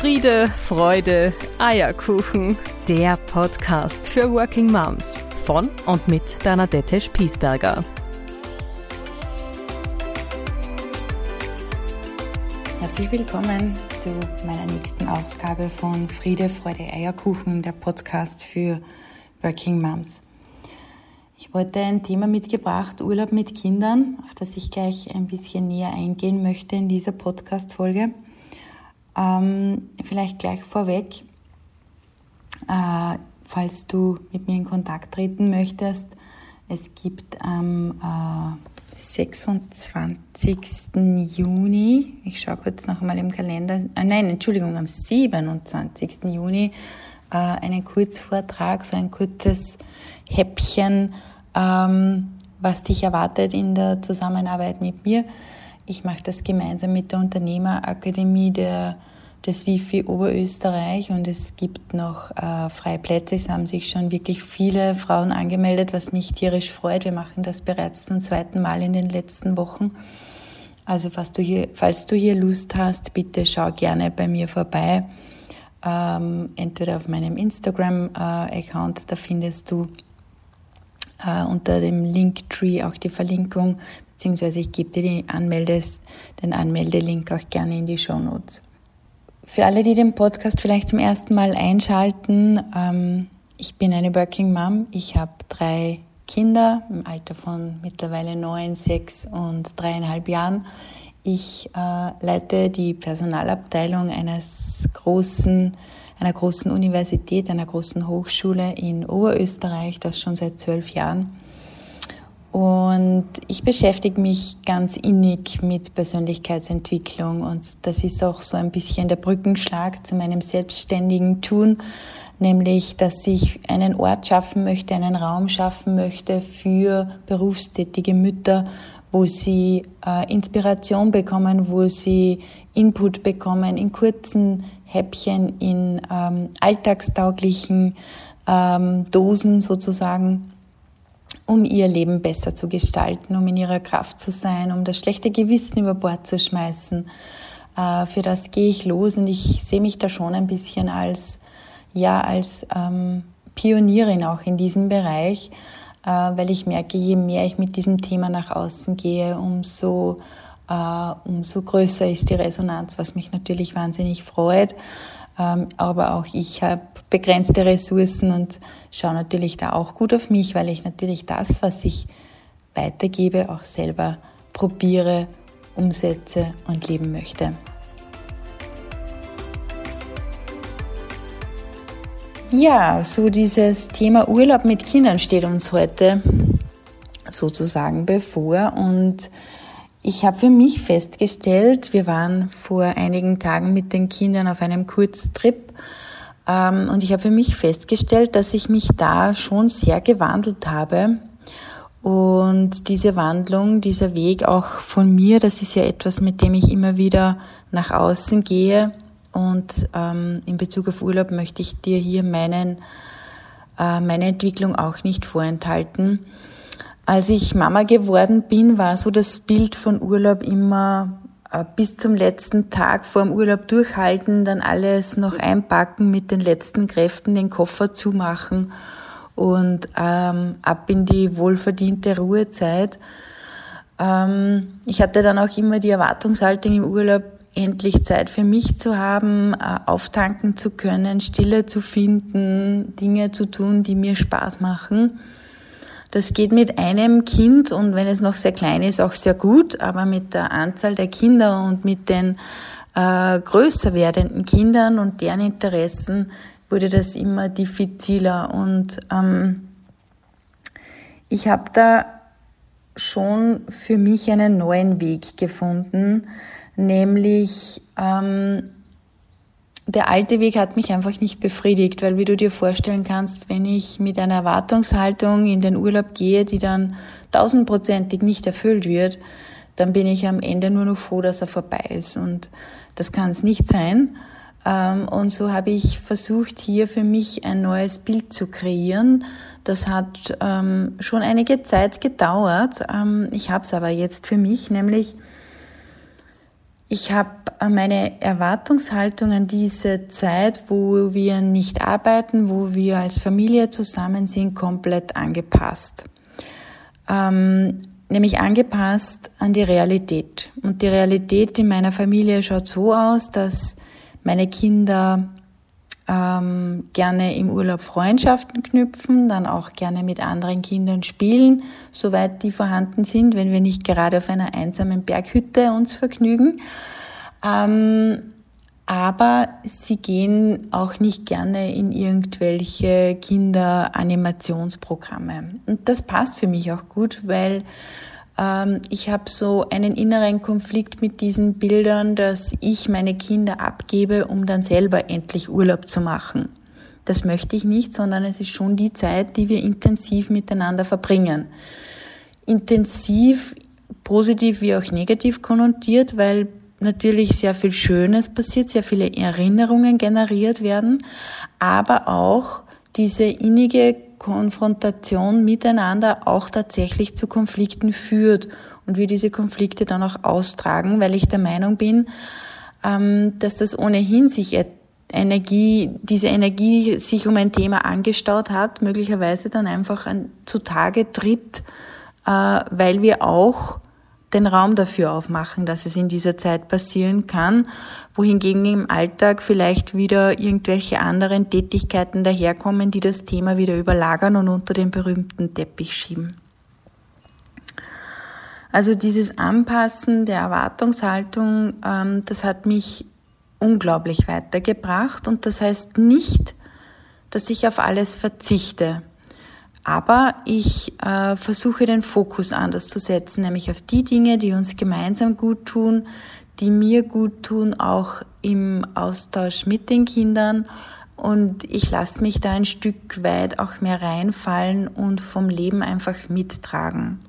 Friede, Freude, Eierkuchen. Der Podcast für Working Moms von und mit Bernadette Spiesberger. Herzlich willkommen zu meiner nächsten Ausgabe von Friede, Freude, Eierkuchen, der Podcast für Working Moms. Ich wollte ein Thema mitgebracht, Urlaub mit Kindern, auf das ich gleich ein bisschen näher eingehen möchte in dieser Podcast-Folge. Ähm, vielleicht gleich vorweg, äh, falls du mit mir in Kontakt treten möchtest, es gibt am äh, 26. Juni, ich schaue kurz noch einmal im Kalender, äh, nein, Entschuldigung, am 27. Juni äh, einen Kurzvortrag, so ein kurzes Häppchen, ähm, was dich erwartet in der Zusammenarbeit mit mir. Ich mache das gemeinsam mit der Unternehmerakademie der, des Wifi Oberösterreich und es gibt noch äh, freie Plätze. Es haben sich schon wirklich viele Frauen angemeldet, was mich tierisch freut. Wir machen das bereits zum zweiten Mal in den letzten Wochen. Also falls du hier, falls du hier Lust hast, bitte schau gerne bei mir vorbei. Ähm, entweder auf meinem Instagram-Account, äh, da findest du äh, unter dem Linktree auch die Verlinkung, beziehungsweise ich gebe dir die Anmeldes, den Anmeldelink auch gerne in die Show Notes. Für alle, die den Podcast vielleicht zum ersten Mal einschalten, ähm, ich bin eine Working Mom. Ich habe drei Kinder im Alter von mittlerweile neun, sechs und dreieinhalb Jahren. Ich äh, leite die Personalabteilung eines großen einer großen Universität, einer großen Hochschule in Oberösterreich, das schon seit zwölf Jahren. Und ich beschäftige mich ganz innig mit Persönlichkeitsentwicklung und das ist auch so ein bisschen der Brückenschlag zu meinem selbstständigen Tun, nämlich dass ich einen Ort schaffen möchte, einen Raum schaffen möchte für berufstätige Mütter, wo sie äh, Inspiration bekommen, wo sie Input bekommen in kurzen Häppchen, in ähm, alltagstauglichen ähm, Dosen sozusagen, um ihr Leben besser zu gestalten, um in ihrer Kraft zu sein, um das schlechte Gewissen über Bord zu schmeißen. Äh, für das gehe ich los und ich sehe mich da schon ein bisschen als, ja, als ähm, Pionierin auch in diesem Bereich äh, weil ich merke, je mehr ich mit diesem Thema nach außen gehe, umso, äh, umso größer ist die Resonanz, was mich natürlich wahnsinnig freut. Ähm, aber auch ich habe begrenzte Ressourcen und schaue natürlich da auch gut auf mich, weil ich natürlich das, was ich weitergebe, auch selber probiere, umsetze und leben möchte. Ja, so dieses Thema Urlaub mit Kindern steht uns heute sozusagen bevor und ich habe für mich festgestellt, wir waren vor einigen Tagen mit den Kindern auf einem Kurztrip ähm, und ich habe für mich festgestellt, dass ich mich da schon sehr gewandelt habe und diese Wandlung, dieser Weg auch von mir, das ist ja etwas, mit dem ich immer wieder nach außen gehe und ähm, in Bezug auf Urlaub möchte ich dir hier meinen, äh, meine Entwicklung auch nicht vorenthalten. Als ich Mama geworden bin, war so das Bild von Urlaub immer äh, bis zum letzten Tag vor dem Urlaub durchhalten, dann alles noch einpacken, mit den letzten Kräften den Koffer zumachen und ähm, ab in die wohlverdiente Ruhezeit. Ähm, ich hatte dann auch immer die Erwartungshaltung im Urlaub, endlich Zeit für mich zu haben, äh, auftanken zu können, Stille zu finden, Dinge zu tun, die mir Spaß machen. Das geht mit einem Kind und wenn es noch sehr klein ist, auch sehr gut, aber mit der Anzahl der Kinder und mit den äh, größer werdenden Kindern und deren Interessen wurde das immer diffiziler. Und ähm, ich habe da schon für mich einen neuen Weg gefunden, nämlich ähm, der alte Weg hat mich einfach nicht befriedigt, weil wie du dir vorstellen kannst, wenn ich mit einer Erwartungshaltung in den Urlaub gehe, die dann tausendprozentig nicht erfüllt wird, dann bin ich am Ende nur noch froh, dass er vorbei ist. Und das kann es nicht sein. Ähm, und so habe ich versucht, hier für mich ein neues Bild zu kreieren. Das hat ähm, schon einige Zeit gedauert. Ähm, ich habe es aber jetzt für mich, nämlich Ich habe meine Erwartungshaltung an diese Zeit, wo wir nicht arbeiten, wo wir als Familie zusammen sind, komplett angepasst. Ähm, nämlich angepasst an die Realität. Und die Realität in meiner Familie schaut so aus, dass meine Kinder ähm, gerne im Urlaub Freundschaften knüpfen, dann auch gerne mit anderen Kindern spielen, soweit die vorhanden sind, wenn wir nicht gerade auf einer einsamen Berghütte uns vergnügen. Ähm, aber sie gehen auch nicht gerne in irgendwelche Kinderanimationsprogramme. Und das passt für mich auch gut, weil ich habe so einen inneren Konflikt mit diesen Bildern, dass ich meine Kinder abgebe, um dann selber endlich Urlaub zu machen. Das möchte ich nicht, sondern es ist schon die Zeit, die wir intensiv miteinander verbringen. Intensiv, positiv wie auch negativ konnotiert, weil natürlich sehr viel Schönes passiert, sehr viele Erinnerungen generiert werden, aber auch diese innige Konfrontation miteinander auch tatsächlich zu Konflikten führt und wir diese Konflikte dann auch austragen, weil ich der Meinung bin, ähm, dass das ohnehin sich Energie, diese Energie sich um ein Thema angestaut hat, möglicherweise dann einfach zutage tritt, äh, weil wir auch den Raum dafür aufmachen, dass es in dieser Zeit passieren kann, wohingegen im Alltag vielleicht wieder irgendwelche anderen Tätigkeiten daherkommen, die das Thema wieder überlagern und unter den berühmten Teppich schieben. Also dieses Anpassen der Erwartungshaltung, ähm, das hat mich unglaublich weitergebracht und das heißt nicht, dass ich auf alles verzichte. Aber ich äh, versuche den Fokus anders zu setzen, nämlich auf die Dinge, die uns gemeinsam gut tun, die mir gut tun, auch im Austausch mit den Kindern. Und ich lasse mich da ein Stück weit auch mehr reinfallen und vom Leben einfach mittragen.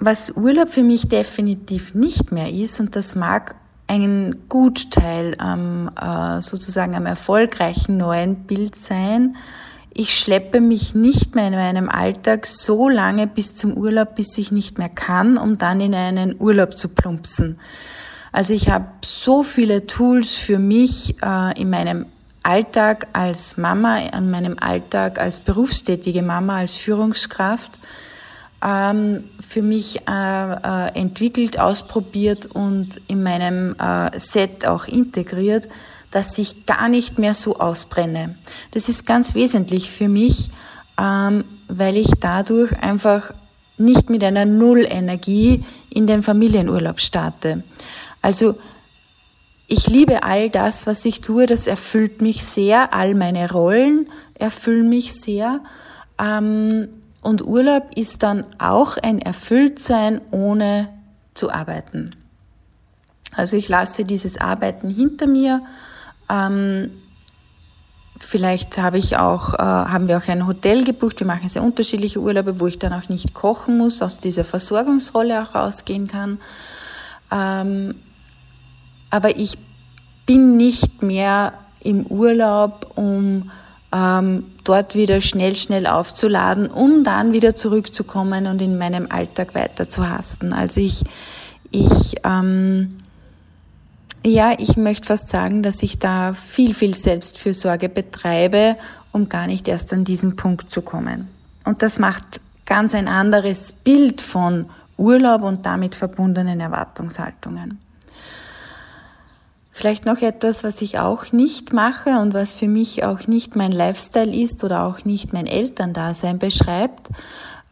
Was Urlaub für mich definitiv nicht mehr ist, und das mag ein Gutteil am äh, sozusagen am erfolgreichen neuen Bild sein. Ich schleppe mich nicht mehr in meinem Alltag so lange bis zum Urlaub, bis ich nicht mehr kann, um dann in einen Urlaub zu plumpsen. Also ich habe so viele Tools für mich äh, in meinem Alltag als Mama, in meinem Alltag als berufstätige Mama, als Führungskraft, ähm, für mich äh, äh, entwickelt, ausprobiert und in meinem äh, Set auch integriert, dass ich gar nicht mehr so ausbrenne. Das ist ganz wesentlich für mich, ähm, weil ich dadurch einfach nicht mit einer Nullenergie in den Familienurlaub starte. Also ich liebe all das, was ich tue, das erfüllt mich sehr, all meine Rollen erfüllen mich sehr. Ähm, und Urlaub ist dann auch ein Erfülltsein, ohne zu arbeiten. Also ich lasse dieses Arbeiten hinter mir. Ähm, vielleicht habe ich auch, äh, haben wir auch ein Hotel gebucht. Wir machen sehr unterschiedliche Urlaube, wo ich dann auch nicht kochen muss, aus dieser Versorgungsrolle auch rausgehen kann. Ähm, aber ich bin nicht mehr im Urlaub, um ähm, dort wieder schnell, schnell aufzuladen, um dann wieder zurückzukommen und in meinem Alltag weiter zu hasten. Also ich, ich, ähm, ja, ich möchte fast sagen, dass ich da viel, viel Selbstfürsorge betreibe, um gar nicht erst an diesen Punkt zu kommen. Und das macht ganz ein anderes Bild von Urlaub und damit verbundenen Erwartungshaltungen. Vielleicht noch etwas, was ich auch nicht mache und was für mich auch nicht mein Lifestyle ist oder auch nicht mein Elterndasein beschreibt.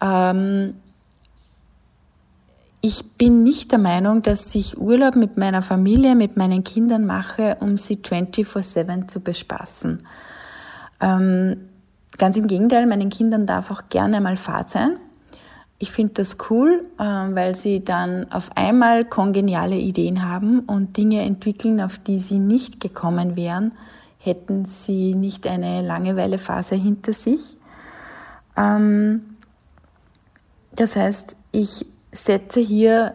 Ähm, ich bin nicht der Meinung, dass ich Urlaub mit meiner Familie, mit meinen Kindern mache, um sie 24-7 zu bespaßen. Ähm, ganz im Gegenteil, meinen Kindern darf auch gerne mal Fahrt sein. Ich finde das cool, ähm, weil sie dann auf einmal kongeniale Ideen haben und Dinge entwickeln, auf die sie nicht gekommen wären, hätten sie nicht eine Langeweile-Phase hinter sich. Ähm, das heißt, ich setze hier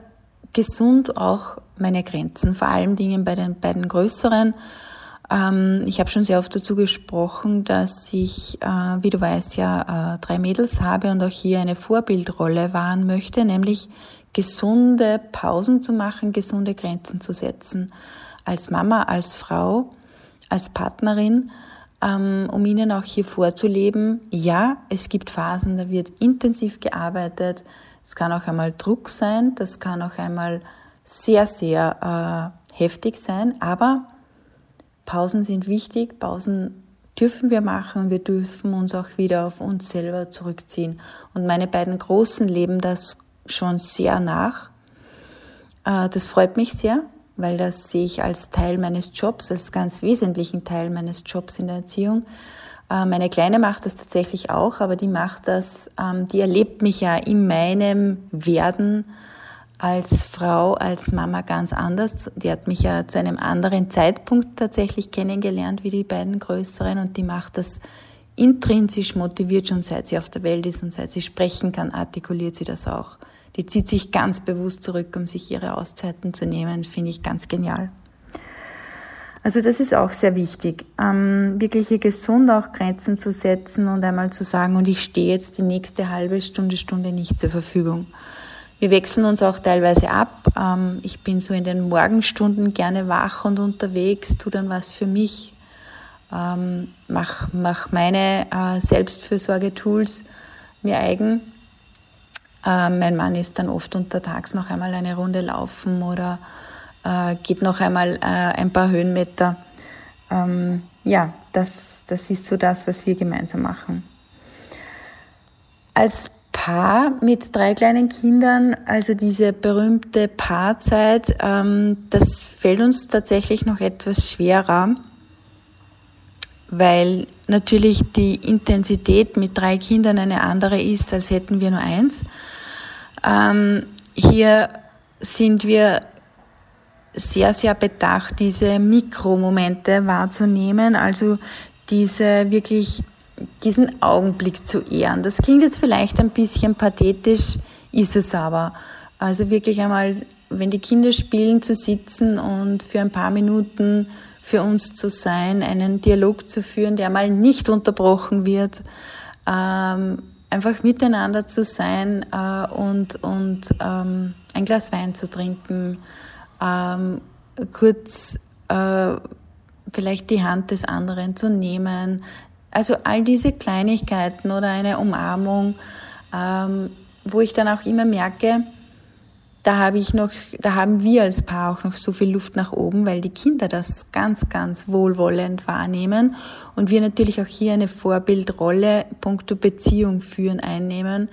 gesund auch meine Grenzen, vor allen Dingen bei den beiden größeren ähm, ich habe schon sehr oft dazu gesprochen, dass ich, äh, wie du weißt, ja äh, drei Mädels habe und auch hier eine Vorbildrolle wahren möchte, nämlich gesunde Pausen zu machen, gesunde Grenzen zu setzen. Als Mama, als Frau, als Partnerin, ähm, um ihnen auch hier vorzuleben, ja, es gibt Phasen, da wird intensiv gearbeitet. Es kann auch einmal Druck sein, das kann auch einmal sehr, sehr äh, heftig sein, aber Pausen sind wichtig, Pausen dürfen wir machen und wir dürfen uns auch wieder auf uns selber zurückziehen. Und meine beiden Großen leben das schon sehr nach. Äh, das freut mich sehr, weil das sehe ich als Teil meines Jobs, als ganz wesentlichen Teil meines Jobs in der Erziehung. Äh, meine Kleine macht das tatsächlich auch, aber die macht das, ähm, die erlebt mich ja in meinem Werden als Frau, als Mama ganz anders. Die hat mich ja zu einem anderen Zeitpunkt tatsächlich kennengelernt wie die beiden Größeren und die macht das intrinsisch motiviert schon seit sie auf der Welt ist und seit sie sprechen kann, artikuliert sie das auch. Die zieht sich ganz bewusst zurück, um sich ihre Auszeiten zu nehmen, finde ich ganz genial. Also das ist auch sehr wichtig, ähm, wirklich hier gesund auch Grenzen zu setzen und einmal zu sagen, und ich stehe jetzt die nächste halbe Stunde, Stunde nicht zur Verfügung. Wir wechseln uns auch teilweise ab. Ähm, ich bin so in den Morgenstunden gerne wach und unterwegs, tu dann was für mich, ähm, mach, mach meine äh, Selbstfürsorge-Tools mir eigen. Ähm, mein Mann ist dann oft untertags noch einmal eine Runde laufen oder äh, geht noch einmal äh, ein paar Höhenmeter. ja, das, das ist so das, was wir gemeinsam machen. Als Paar mit drei kleinen Kindern, also diese berühmte Paarzeit, ähm, das fällt uns tatsächlich noch etwas schwerer, weil natürlich die Intensität mit drei Kindern eine andere ist, als hätten wir nur eins. Ähm, hier sind wir sehr, sehr bedacht, diese Mikromomente wahrzunehmen, also diese wirklich diesen Augenblick zu ehren. Das klingt jetzt vielleicht ein bisschen pathetisch, ist es aber. Also wirklich einmal, wenn die Kinder spielen, zu sitzen und für ein paar Minuten für uns zu sein, einen Dialog zu führen, der mal nicht unterbrochen wird, ähm, einfach miteinander zu sein äh, und, und ähm, ein Glas Wein zu trinken, ähm, kurz äh, vielleicht die Hand des anderen zu nehmen, also all diese Kleinigkeiten oder eine Umarmung, ähm, wo ich dann auch immer merke, da habe ich noch, da haben wir als Paar auch noch so viel Luft nach oben, weil die Kinder das ganz, ganz wohlwollend wahrnehmen und wir natürlich auch hier eine Vorbildrolle punkto Beziehung führen einnehmen.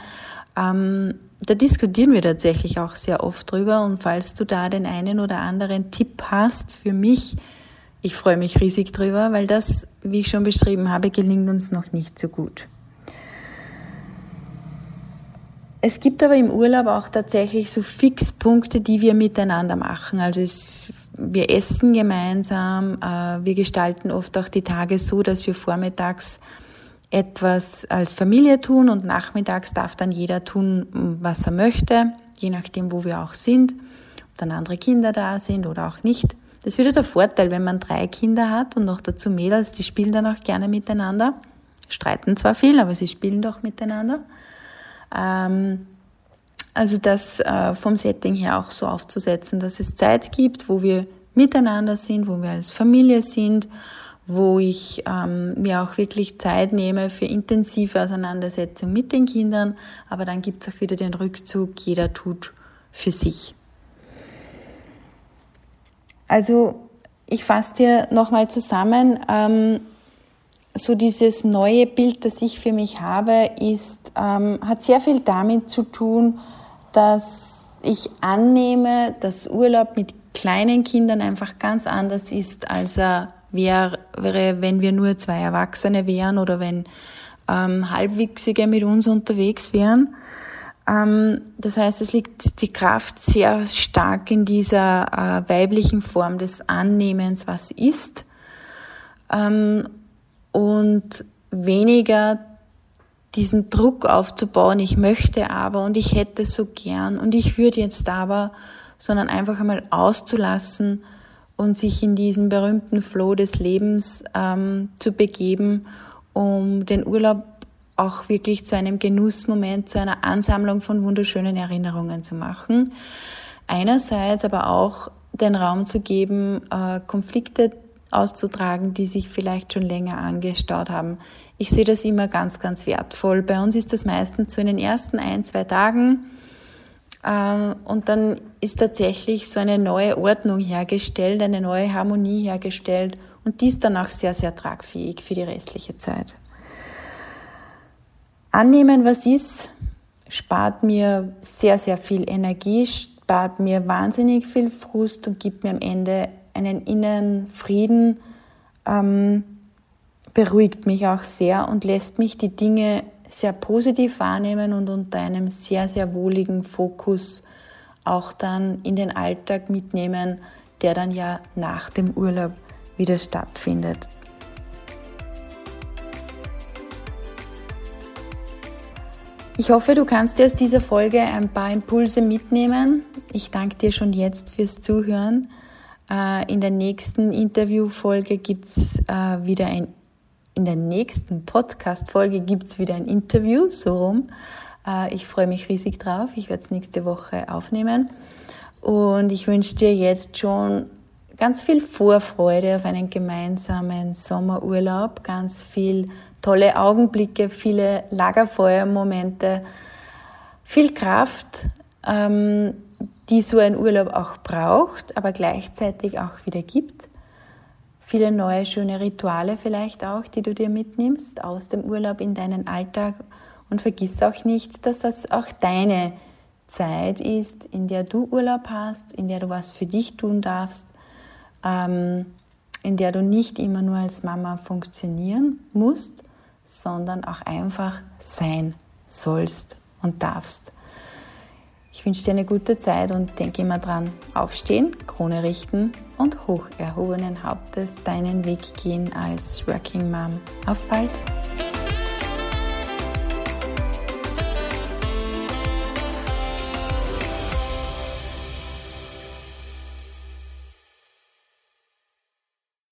Ähm, da diskutieren wir tatsächlich auch sehr oft drüber und falls du da den einen oder anderen Tipp hast für mich, ich freue mich riesig drüber, weil das, wie ich schon beschrieben habe, gelingt uns noch nicht so gut. Es gibt aber im Urlaub auch tatsächlich so Fixpunkte, die wir miteinander machen. Also es, wir essen gemeinsam, äh, wir gestalten oft auch die Tage so, dass wir vormittags etwas als Familie tun und nachmittags darf dann jeder tun, was er möchte, je nachdem, wo wir auch sind, ob dann andere Kinder da sind oder auch nicht. Das wieder der Vorteil, wenn man drei Kinder hat und noch dazu Mädels, die spielen dann auch gerne miteinander. Streiten zwar viel, aber sie spielen doch miteinander. Ähm, also das äh, vom Setting her auch so aufzusetzen, dass es Zeit gibt, wo wir miteinander sind, wo wir als Familie sind, wo ich ähm, mir auch wirklich Zeit nehme für intensive Auseinandersetzung mit den Kindern, aber dann gibt es auch wieder den Rückzug, jeder tut für sich. Also ich fasse dir nochmal zusammen. Ähm, so dieses neue Bild, das ich für mich habe, ist, ähm, hat sehr viel damit zu tun, dass ich annehme, dass Urlaub mit kleinen Kindern einfach ganz anders ist, als er wäre, wenn wir nur zwei Erwachsene wären oder wenn ähm, Halbwüchsige mit uns unterwegs wären. Ähm, das heißt, es liegt die Kraft sehr stark in dieser äh, weiblichen Form des Annehmens, was ist, ähm, und weniger diesen Druck aufzubauen, ich möchte aber und ich hätte so gern und ich würde jetzt aber, sondern einfach einmal auszulassen und sich in diesen berühmten Flow des Lebens ähm, zu begeben, um den Urlaub auch wirklich zu einem Genussmoment, zu einer Ansammlung von wunderschönen Erinnerungen zu machen. Einerseits aber auch den Raum zu geben, äh, Konflikte auszutragen, die sich vielleicht schon länger angestaut haben. Ich sehe das immer ganz, ganz wertvoll. Bei uns ist das meistens so in den ersten ein, zwei Tagen. Äh, und dann ist tatsächlich so eine neue Ordnung hergestellt, eine neue Harmonie hergestellt. Und die ist dann auch sehr, sehr tragfähig für die restliche Zeit. Annehmen, was ist, spart mir sehr, sehr viel Energie, spart mir wahnsinnig viel Frust und gibt mir am Ende einen inneren Frieden, ähm, beruhigt mich auch sehr und lässt mich die Dinge sehr positiv wahrnehmen und unter einem sehr, sehr wohligen Fokus auch dann in den Alltag mitnehmen, der dann ja nach dem Urlaub wieder stattfindet. Ich hoffe, du kannst dir aus dieser Folge ein paar Impulse mitnehmen. Ich danke dir schon jetzt fürs Zuhören. Äh, in der nächsten Interviewfolge gibt's äh, wieder ein, in der nächsten Podcast-Folge gibt's wieder ein Interview, so rum. Äh, ich freue mich riesig drauf. Ich werde es nächste Woche aufnehmen. Und ich wünsche dir jetzt schon ganz viel Vorfreude auf einen gemeinsamen Sommerurlaub, ganz viel tolle Augenblicke, viele Lagerfeuermomente, viel Kraft, ähm, die so ein Urlaub auch braucht, aber gleichzeitig auch wieder gibt. Viele neue schöne Rituale vielleicht auch, die du dir mitnimmst aus dem Urlaub in deinen Alltag. Und vergiss auch nicht, dass das auch deine Zeit ist, in der du Urlaub hast, in der du was für dich tun darfst, ähm, in der du nicht immer nur als Mama funktionieren musst, sondern auch einfach sein sollst und darfst. Ich wünsche dir eine gute Zeit und denke immer dran, aufstehen, Krone richten und hoch erhobenen Hauptes deinen Weg gehen als Working Mom. Auf bald!